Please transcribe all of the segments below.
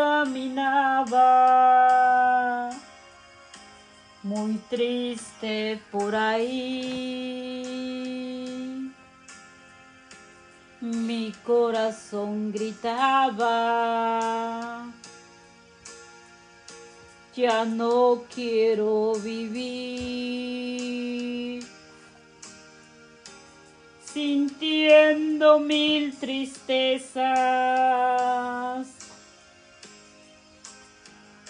caminaba muy triste por ahí. Mi corazón gritaba, ya no quiero vivir sintiendo mil tristezas.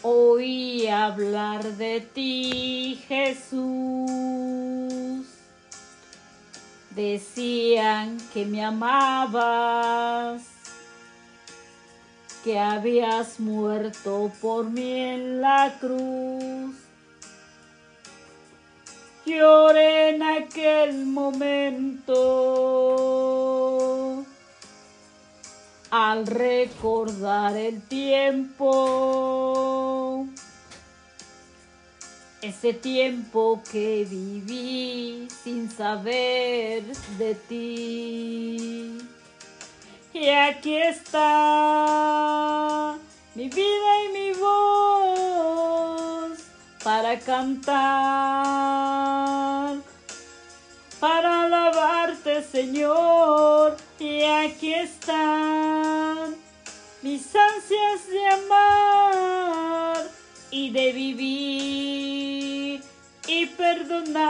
Oí hablar de ti, Jesús. Decían que me amabas, que habías muerto por mí en la cruz lloré en aquel momento al recordar el tiempo, ese tiempo que viví sin saber de ti. Y aquí está mi vida y mi voz para cantar, para alabarte Señor. Y aquí están ansias de amar y de vivir y perdonar.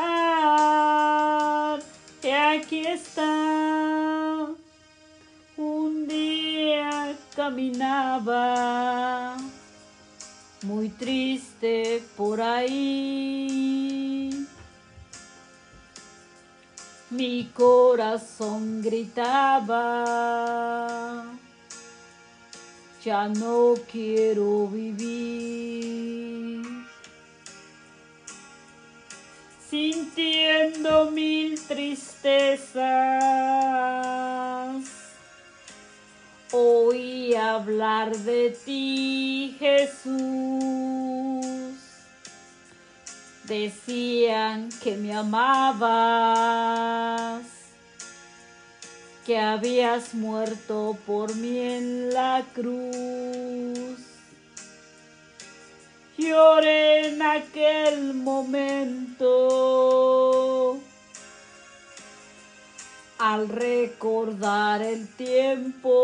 Y aquí está. Un día caminaba muy triste por ahí. Mi corazón gritaba, ya no quiero vivir. Sintiendo mil tristezas, oí hablar de ti, Jesús. Decían que me amabas, que habías muerto por mí en la cruz. Lloré en aquel momento al recordar el tiempo,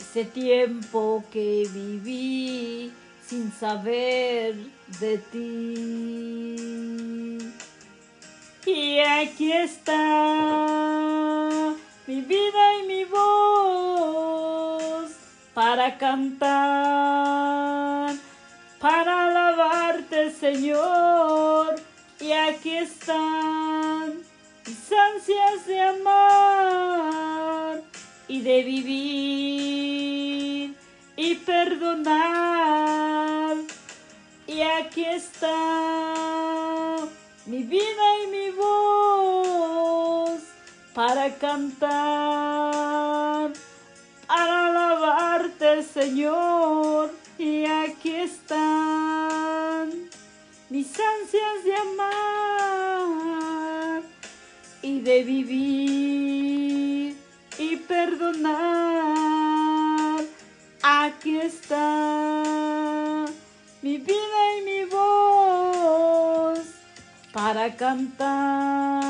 ese tiempo que viví sin saber de ti. Y aquí está mi vida y mi voz para cantar, para alabarte Señor. Y aquí están mis ansias de amar y de vivir y perdonar. Y aquí está para cantar, para alabarte Señor. Y aquí están mis ansias de amar y de vivir y perdonar. Aquí está mi vida y mi voz para cantar,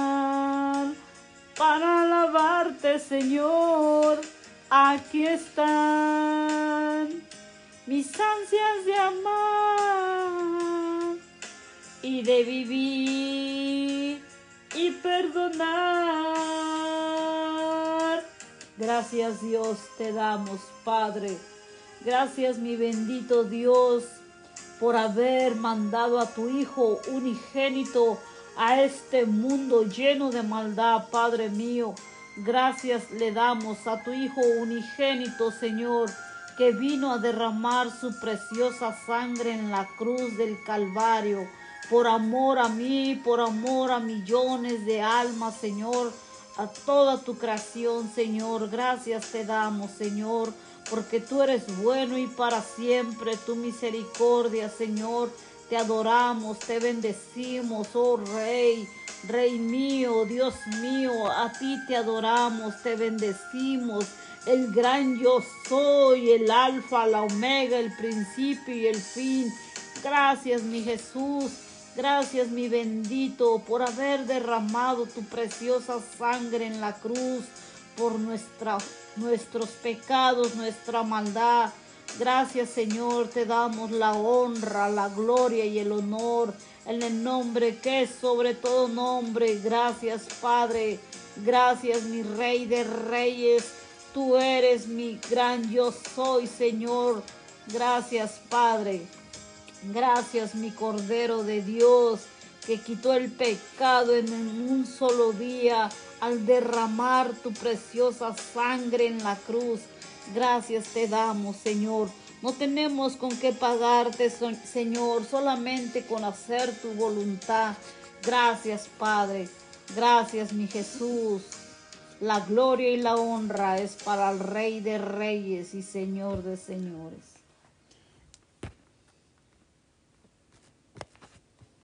para Señor. Aquí están mis ansias de amar y de vivir y perdonar. Gracias Dios te damos, Padre. Gracias mi bendito Dios por haber mandado a tu Hijo unigénito a este mundo lleno de maldad, Padre mío. Gracias le damos a tu Hijo unigénito, Señor, que vino a derramar su preciosa sangre en la cruz del Calvario, por amor a mí, por amor a millones de almas, Señor, a toda tu creación, Señor. Gracias te damos, Señor, porque tú eres bueno y para siempre tu misericordia, Señor. Te adoramos, te bendecimos, oh Rey. Rey mío, Dios mío, a ti te adoramos, te bendecimos. el gran yo soy, el alfa, la omega, el principio y el fin. Gracias mi Jesús, gracias mi bendito por haber derramado tu preciosa sangre en la cruz por nuestros pecados, nuestra maldad. Gracias Señor, te damos la honra, la gloria y el honor en el nombre que es sobre todo nombre. Gracias Padre, gracias mi Rey de Reyes. Tú eres mi gran yo soy, Señor. Gracias, Padre. Gracias, mi Cordero de Dios, que quitó el pecado en un solo día al derramar tu preciosa sangre en la cruz. Gracias te damos, Señor. No tenemos con qué pagarte, Señor, solamente con hacer tu voluntad. Gracias, Padre. Gracias, mi Jesús. La gloria y la honra es para el Rey de Reyes y Señor de Señores.